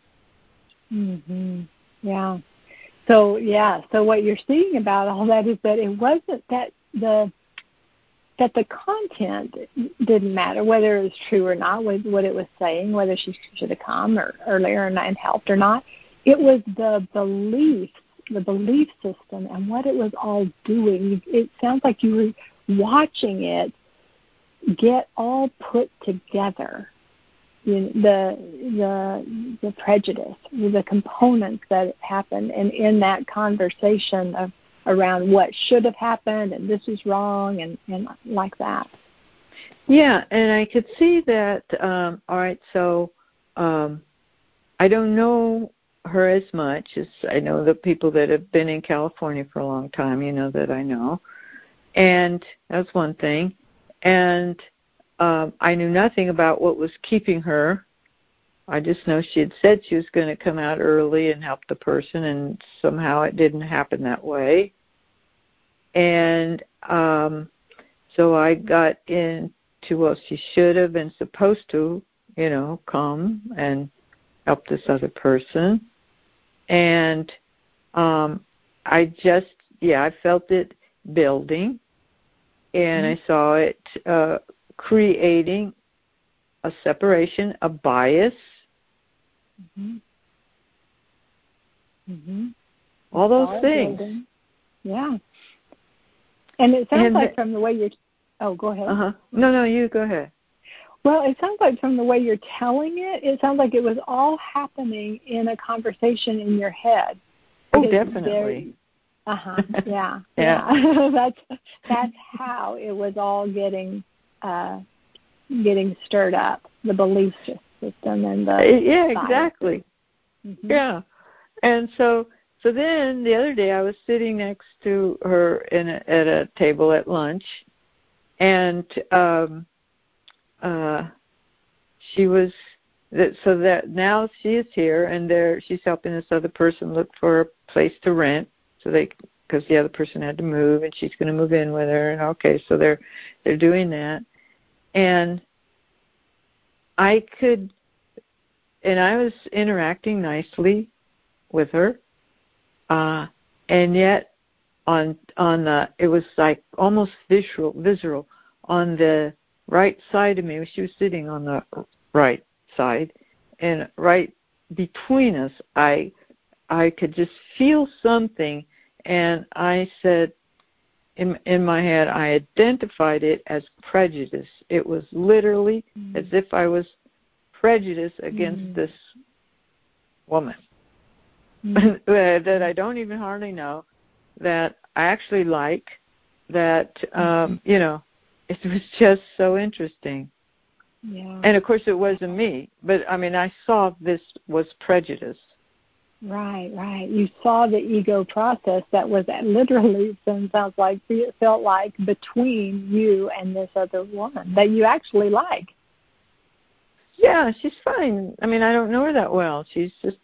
Mhm yeah. So yeah. So what you're seeing about all that is that it wasn't that the that the content didn't matter whether it was true or not, what it was saying, whether she should have come or earlier and helped or not. It was the belief, the belief system, and what it was all doing. It sounds like you were watching it get all put together. You know, the the the prejudice, the components that happened, and in that conversation of around what should have happened and this is wrong and and like that. Yeah and i could see that um all right so um i don't know her as much as i know the people that have been in california for a long time you know that i know. And that's one thing. And um i knew nothing about what was keeping her I just know she had said she was going to come out early and help the person, and somehow it didn't happen that way. And um, so I got into well, she should have been supposed to, you know, come and help this other person. And um, I just, yeah, I felt it building, and mm-hmm. I saw it uh, creating a separation, a bias. Mm-hmm. Mm-hmm. All those things. Building. Yeah. And it sounds and like from the way you're. Oh, go ahead. Uh huh. No, no, you go ahead. Well, it sounds like from the way you're telling it, it sounds like it was all happening in a conversation in your head. Oh, definitely. Uh huh. <laughs> Yeah. yeah. yeah. <laughs> that's that's how it was all getting uh getting stirred up. The belief system and the yeah exactly. Mm-hmm. Yeah, and so so then the other day I was sitting next to her in a, at a table at lunch, and um, uh, she was that so that now she is here and there she's helping this other person look for a place to rent so they because the other person had to move and she's going to move in with her and okay so they're they're doing that and i could and i was interacting nicely with her uh and yet on on the it was like almost visual visceral. On the right side of me she was sitting on the right side and right between us i i could just feel something and i said in in my head i identified it as prejudice it was literally mm-hmm. as if i was prejudiced against mm-hmm. this woman mm-hmm. <laughs> that i don't even hardly know that i actually like that um you know it <laughs> was just so interesting yeah. And of course, it wasn't me, but I mean, I saw this was prejudice. Right, right. You saw the ego process that was literally, it sounds like, it felt like between you and this other woman that you actually like. Yeah, she's fine. I mean, I don't know her that well. She's just,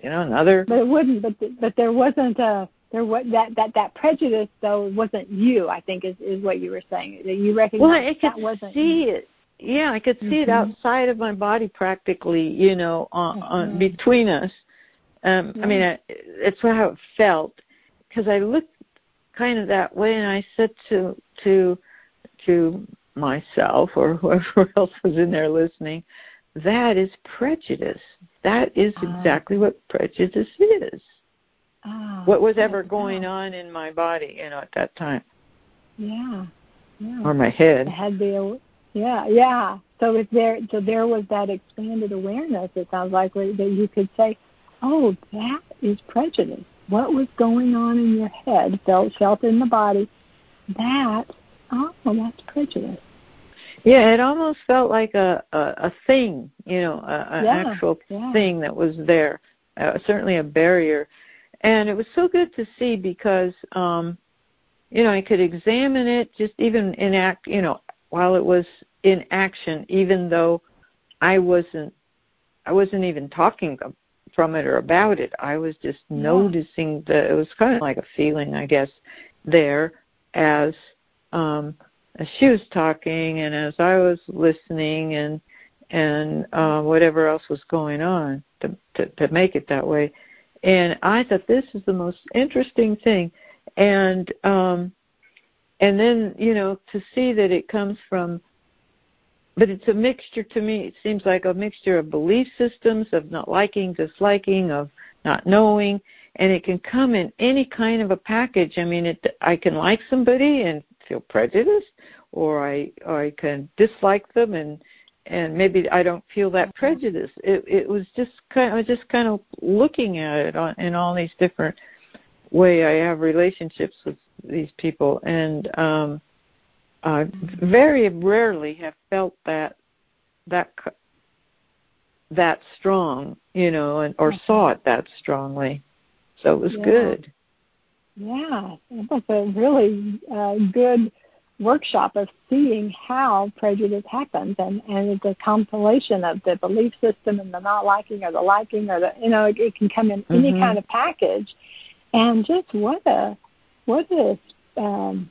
you know, another. But it wouldn't. But but there wasn't a there was that that that prejudice though wasn't you. I think is is what you were saying that you recognize well, I that wasn't see you. it yeah i could see mm-hmm. it outside of my body practically you know on, mm-hmm. on between us um yeah. i mean I, it's how it felt because i looked kind of that way and i said to to to myself or whoever <laughs> else was in there listening that is prejudice that is ah. exactly what prejudice is ah, what was ever going on in my body you know at that time yeah yeah or my head it had the yeah, yeah. So if there, so there was that expanded awareness. It sounds like that you could say, "Oh, that is prejudice. What was going on in your head felt felt in the body. That, oh, that's prejudice." Yeah, it almost felt like a a, a thing, you know, a, an yeah, actual yeah. thing that was there. Uh, certainly a barrier, and it was so good to see because, um, you know, I could examine it just even in act, you know, while it was in action, even though I wasn't I wasn't even talking from it or about it. I was just yeah. noticing that it was kind of like a feeling, I guess, there as um as she was talking and as I was listening and and uh, whatever else was going on to, to to make it that way. And I thought this is the most interesting thing. And um and then you know to see that it comes from but it's a mixture to me it seems like a mixture of belief systems of not liking disliking of not knowing. And it can come in any kind of a package. I mean it i can like somebody and feel prejudiced or i or i can dislike them and and maybe i don't feel that prejudice. It it was just kind of, i was just kind of looking at it on, in all these different way i have relationships with these people, and um, uh, very rarely have felt that that that strong, you know, and or saw it that strongly. So it was yeah. good. Yeah, it was a really uh, good workshop of seeing how prejudice happens and and it's a compilation of the belief system and the not liking or the liking or the you know it, it can come in any mm-hmm. kind of package and just what a what a um,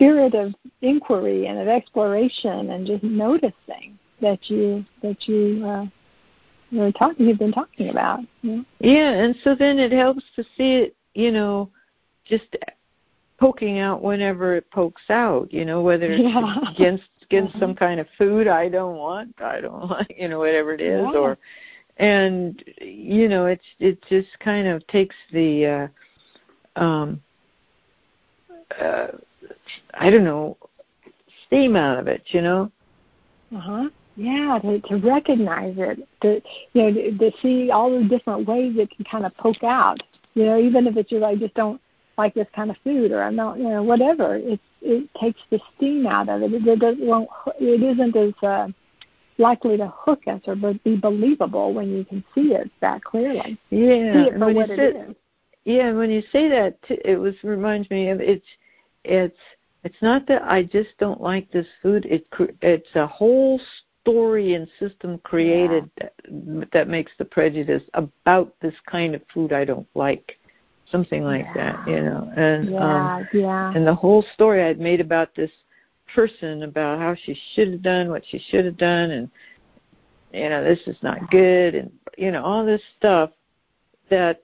spirit of inquiry and of exploration and just noticing that you that you uh, you're talking you've been talking about. Yeah. yeah, and so then it helps to see it, you know, just poking out whenever it pokes out, you know, whether it's yeah. against against uh-huh. some kind of food I don't want, I don't <laughs> like, you know, whatever it is, yeah. or and you know, it's it just kind of takes the uh um uh, I don't know, steam out of it, you know. Uh huh. yeah, to, to recognize it, to you know, to, to see all the different ways it can kind of poke out. You know, even if it's just I just don't like this kind of food, or I'm not, you know, whatever. It it takes the steam out of it. It, it doesn't won't. It isn't as uh, likely to hook us or be believable when you can see it that clearly. Yeah, see it for what it is. Yeah, when you say that, it was reminds me of it's it's it's not that I just don't like this food. It it's a whole story and system created yeah. that, that makes the prejudice about this kind of food I don't like. Something like yeah. that, you know. And yeah, um yeah. and the whole story I'd made about this person about how she should have done what she should have done and you know, this is not good and you know, all this stuff that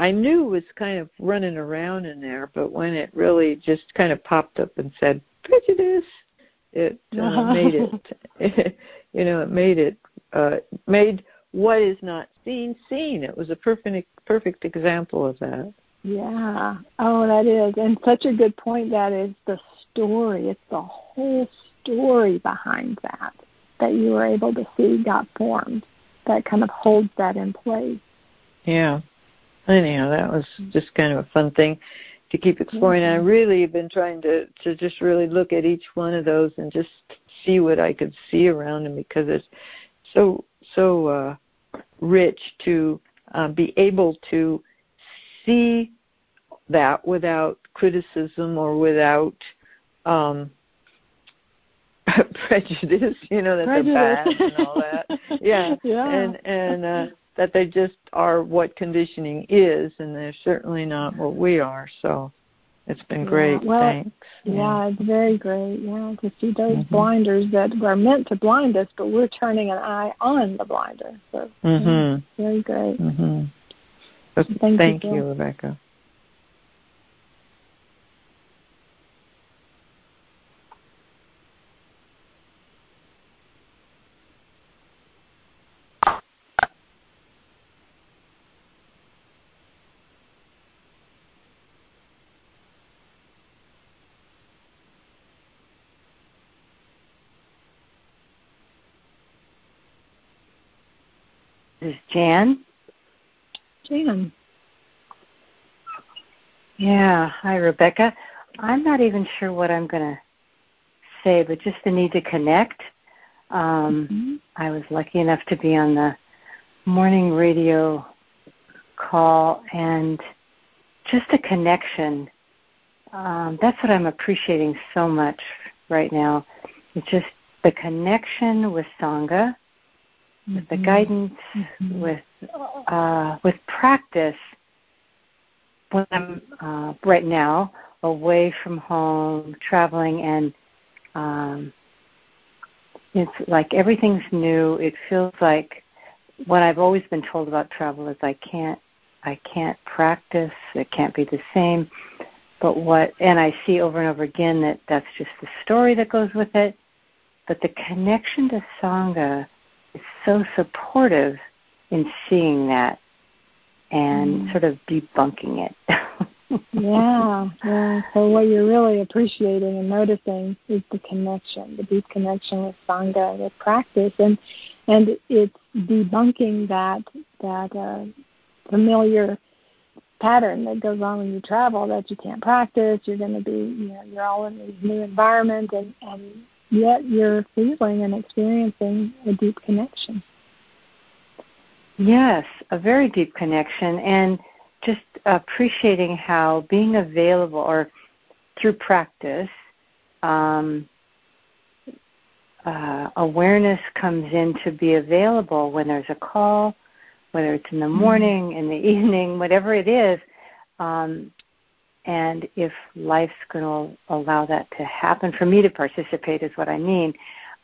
I knew was kind of running around in there, but when it really just kind of popped up and said prejudice, it uh, made it, <laughs> you know, it made it uh, made what is not seen seen. It was a perfect perfect example of that. Yeah. Oh, that is, and such a good point. That is the story. It's the whole story behind that that you were able to see got formed. That kind of holds that in place. Yeah anyhow, that was just kind of a fun thing to keep exploring. Mm-hmm. And I really have been trying to to just really look at each one of those and just see what I could see around them because it's so so uh, rich to uh, be able to see that without criticism or without um <laughs> prejudice you know that prejudice. they're bad and all that <laughs> yeah yeah and and uh that they just are what conditioning is, and they're certainly not what we are. So it's been great. Yeah, well, Thanks. Yeah. yeah, it's very great. Yeah, to see those mm-hmm. blinders that were meant to blind us, but we're turning an eye on the blinder. So mm-hmm. yeah, very great. Mm-hmm. Thank, thank you, you, Rebecca. This is Jan. Jan. Yeah. Hi, Rebecca. I'm not even sure what I'm going to say, but just the need to connect. Um, mm-hmm. I was lucky enough to be on the morning radio call and just a connection. Um, that's what I'm appreciating so much right now. It's just the connection with Sangha with the guidance, mm-hmm. with uh, with practice. When I'm uh, right now away from home, traveling, and um, it's like everything's new. It feels like what I've always been told about travel is I can't I can't practice. It can't be the same. But what and I see over and over again that that's just the story that goes with it. But the connection to sangha is so supportive in seeing that and mm. sort of debunking it. <laughs> yeah, yeah. So what you're really appreciating and noticing is the connection, the deep connection with sangha, with practice, and and it's debunking that that uh, familiar pattern that goes on when you travel that you can't practice. You're going to be, you know, you're all in these new environments, and and yet you're feeling and experiencing a deep connection. Yes, a very deep connection, and just appreciating how being available or through practice, um, uh, awareness comes in to be available when there's a call, whether it's in the mm-hmm. morning, in the <laughs> evening, whatever it is. Um, and if life's going to allow that to happen for me to participate is what i mean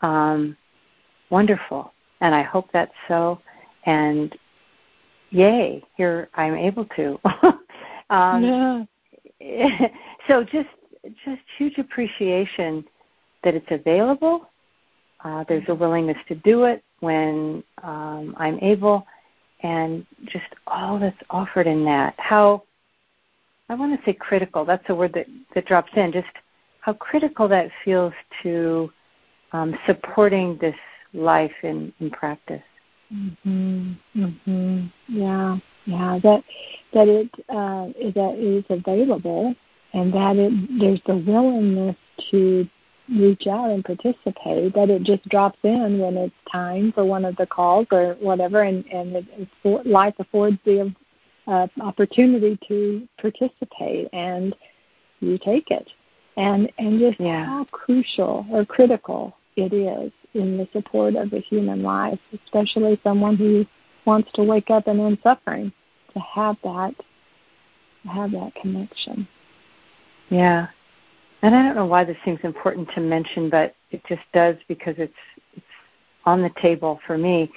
um, wonderful. And i hope that's so. And yay here i'm able to. <laughs> Um, yeah. <laughs> so just just huge appreciation that it's available. Uh, there's a willingness to do it when um, i'm able. And just all that's offered in that. How I want to say critical. That's a word that, that drops in. Just how critical that feels to um, supporting this life in, in practice. Mhm. Mhm. Yeah. Yeah. That that it uh, that it is available, and that it there's the willingness to reach out and participate. That it just drops in when it's time for one of the calls or whatever, and and it, it's, life affords the uh, opportunity to participate, and you take it, and and just yeah. how crucial or critical it is in the support of a human life, especially someone who wants to wake up and end suffering, to have that, to have that connection. Yeah, and I don't know why this seems important to mention, but it just does because it's it's on the table for me.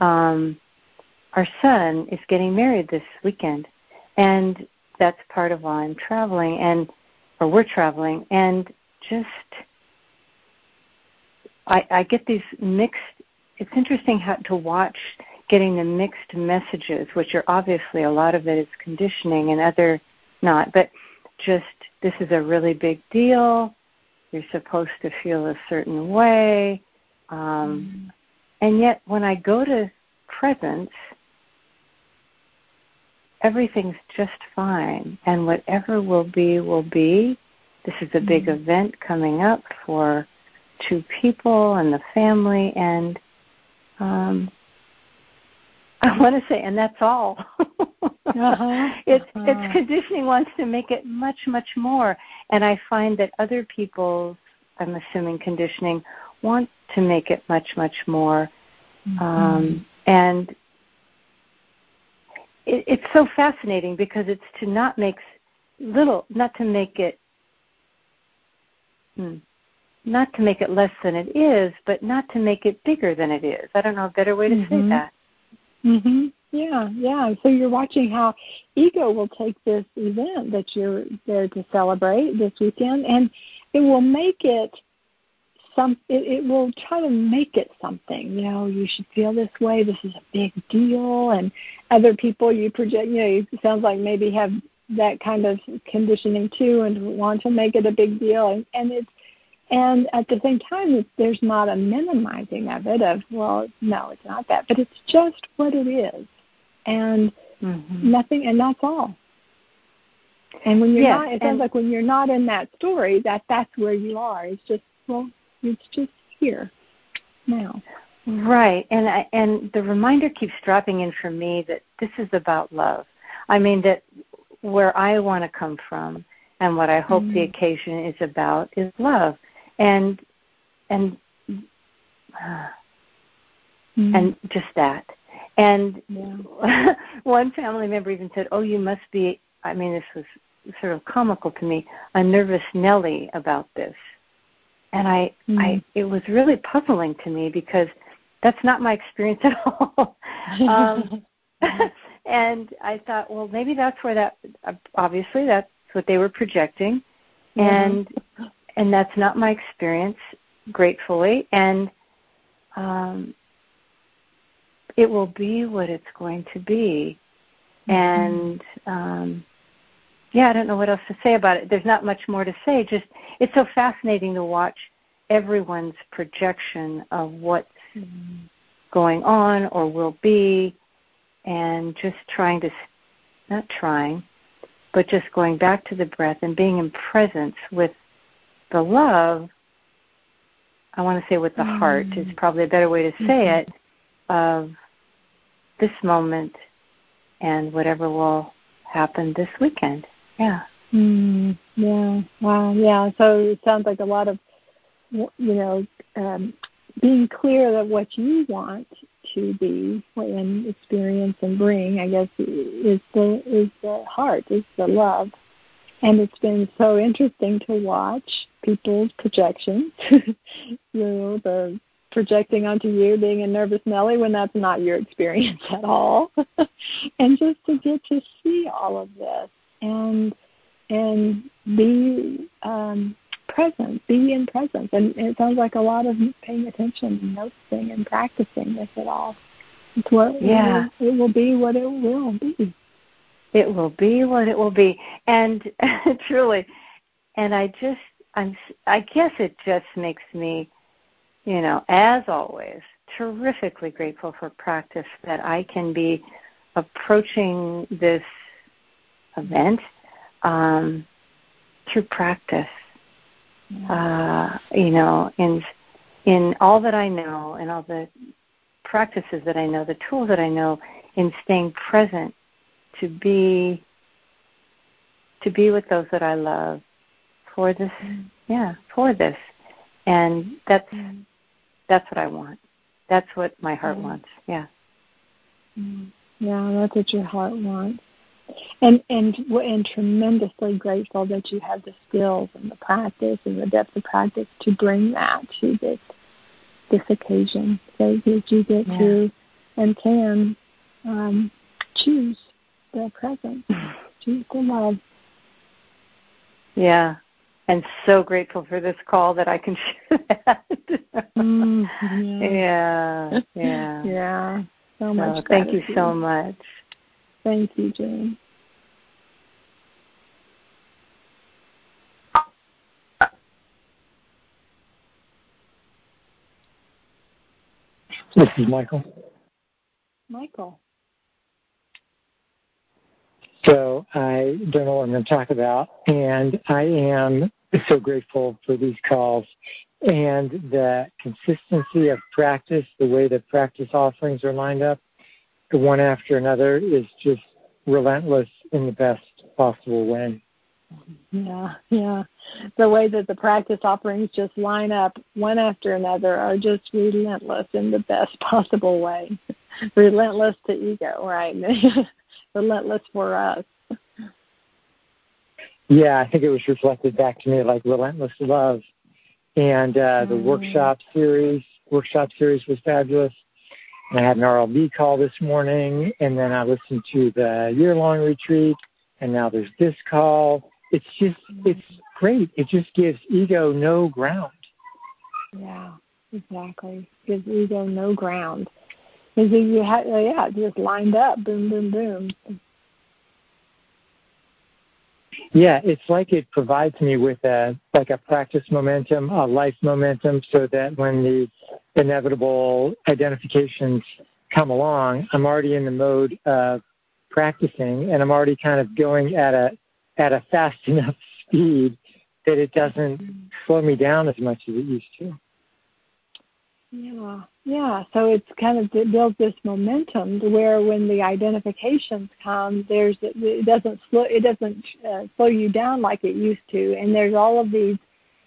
Um, our son is getting married this weekend, and that's part of why I'm traveling, and or we're traveling, and just I, I get these mixed. It's interesting how to watch getting the mixed messages, which are obviously a lot of it is conditioning and other not, but just this is a really big deal. You're supposed to feel a certain way. Um, and yet, when I go to presence, everything's just fine. And whatever will be, will be. This is a big mm-hmm. event coming up for two people and the family and um I <laughs> want to say, and that's all. <laughs> uh-huh, it's uh-huh. it's conditioning wants to make it much much more, and I find that other people's, I'm assuming conditioning, want to make it much much more, mm-hmm. um, and it, it's so fascinating because it's to not make little, not to make it. Hmm, not to make it less than it is, but not to make it bigger than it is. I don't know a better way to mm-hmm. say that. Mhm. Yeah, yeah. So you're watching how ego will take this event that you're there to celebrate this weekend, and it will make it some. It, it will try to make it something. You know, you should feel this way. This is a big deal, and other people you project. You know, it sounds like maybe have that kind of conditioning too, and want to make it a big deal, and, and it's and at the same time, there's not a minimizing of it, of, well, no, it's not that, but it's just what it is. And mm-hmm. nothing, and that's all. And when you're yes, not, it sounds like when you're not in that story, that that's where you are. It's just, well, it's just here now. Right, and I, and the reminder keeps dropping in for me that this is about love. I mean that where I want to come from and what I hope mm-hmm. the occasion is about is love and and uh, mm. and just that. And yeah. <laughs> one family member even said, "Oh, you must be." I mean, this was sort of comical to me. A nervous Nelly about this, and I, mm. I, it was really puzzling to me because that's not my experience at <laughs> all. um, <laughs> and I thought, well, maybe that's where that. Obviously, that's what they were projecting, and and that's not my experience, gratefully, and um, it will be what it's going to be. Mm-hmm. And um, yeah, I don't know what else to say about it. There's not much more to say. Just it's so fascinating to watch everyone's projection of what's mm-hmm. going on or will be, and just trying to not trying, but just going back to the breath and being in presence with the love, I want to say with the mm. heart is probably a better way to say mm-hmm. it, of this moment and whatever will happen this weekend. Yeah. Mm, yeah. Wow. Yeah. So it sounds like a lot of, you know, um, being clear that what you want to be and experience and bring, I guess, is the is the heart, is the love and it's been so interesting to watch people's projections. <laughs> you know, the projecting onto you being a nervous Nelly when that's not your experience at all. <laughs> and just to get to see all of this and and be um present, be in presence. And it sounds like a lot of paying attention and noticing and practicing this at all. It's what yeah. it will, it will be what it will be it will be what it will be and <laughs> truly and i just i'm i guess it just makes me you know, as always, terrifically grateful for practice that I can be approaching this event um, through practice. Uh, you know, in in all that I know and all the practices that I know, the tools that I know, in staying present to be to be with those that I love for this mm. yeah, for this. And that's mm. that's what I want. That's what my heart wants. Yeah. Mm. Yeah, that's what your heart wants. And and and tremendously grateful that you have the skills and the practice and the depth of practice to bring that to this this occasion, so that you get yeah. to and can um, choose the present, <sighs> choose the love. Yeah, and so grateful for this call that I can <laughs> share that. <laughs> mm, yeah. yeah, yeah, So much. So, thank you so much. Thank you, Jane. This is Michael. Michael. So I don't know what I'm going to talk about, and I am so grateful for these calls and the consistency of practice, the way the practice offerings are lined up, one after another, is just relentless in the best possible way. Yeah, yeah. The way that the practice offerings just line up one after another are just relentless in the best possible way. <laughs> relentless to ego, right? <laughs> relentless for us. Yeah, I think it was reflected back to me like relentless love. And uh, the mm. workshop series, workshop series was fabulous. I had an RLB call this morning, and then I listened to the year-long retreat, and now there's this call. It's just, it's great. It just gives ego no ground. Yeah, exactly. Gives ego no ground. Because you had, uh, yeah, just lined up, boom, boom, boom. Yeah, it's like it provides me with a like a practice momentum, a life momentum, so that when the inevitable identifications come along, I'm already in the mode of practicing, and I'm already kind of going at a at a fast <laughs> enough speed that it doesn't slow me down as much as it used to. Yeah, yeah. So it's kind of it builds this momentum to where when the identifications come, there's it doesn't slow it doesn't uh, slow you down like it used to, and there's all of these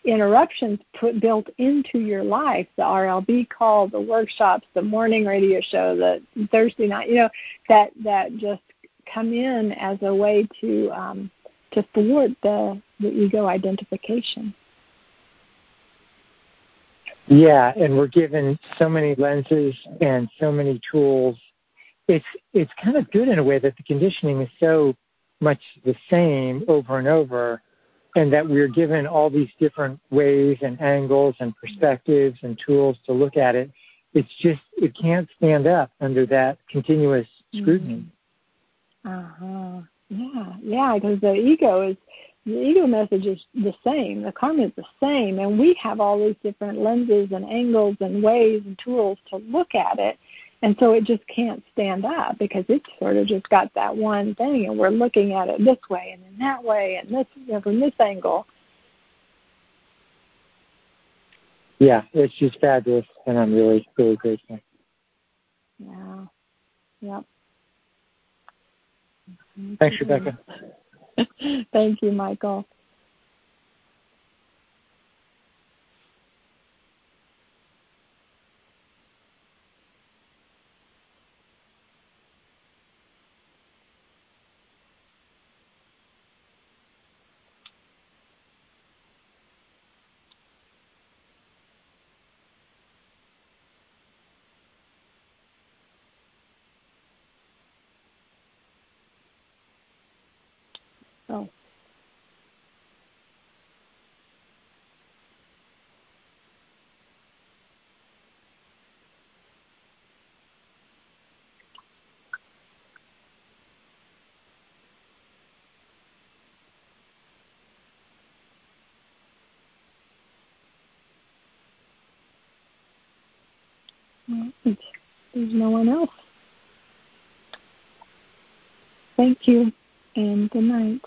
interruptions put built into your life the RLB call, the workshops, the morning radio show, the Thursday night, you know, that that just come in as a way to um, to thwart the the ego identification. Yeah, and we're given so many lenses and so many tools. It's it's kind of good in a way that the conditioning is so much the same over and over, and that we're given all these different ways and angles and perspectives and tools to look at it. It's just it can't stand up under that continuous scrutiny. Uh huh. Yeah, yeah, because the ego is the ego message is the same. The karma is the same, and we have all these different lenses and angles and ways and tools to look at it. And so it just can't stand up because it's sort of just got that one thing, and we're looking at it this way and in that way and this you know, from this angle. Yeah, it's just fabulous, and I'm really, really grateful. Yeah. Yep. Thanks, Rebecca. <laughs> Thank you, Michael. There's no one else. Thank you and good night.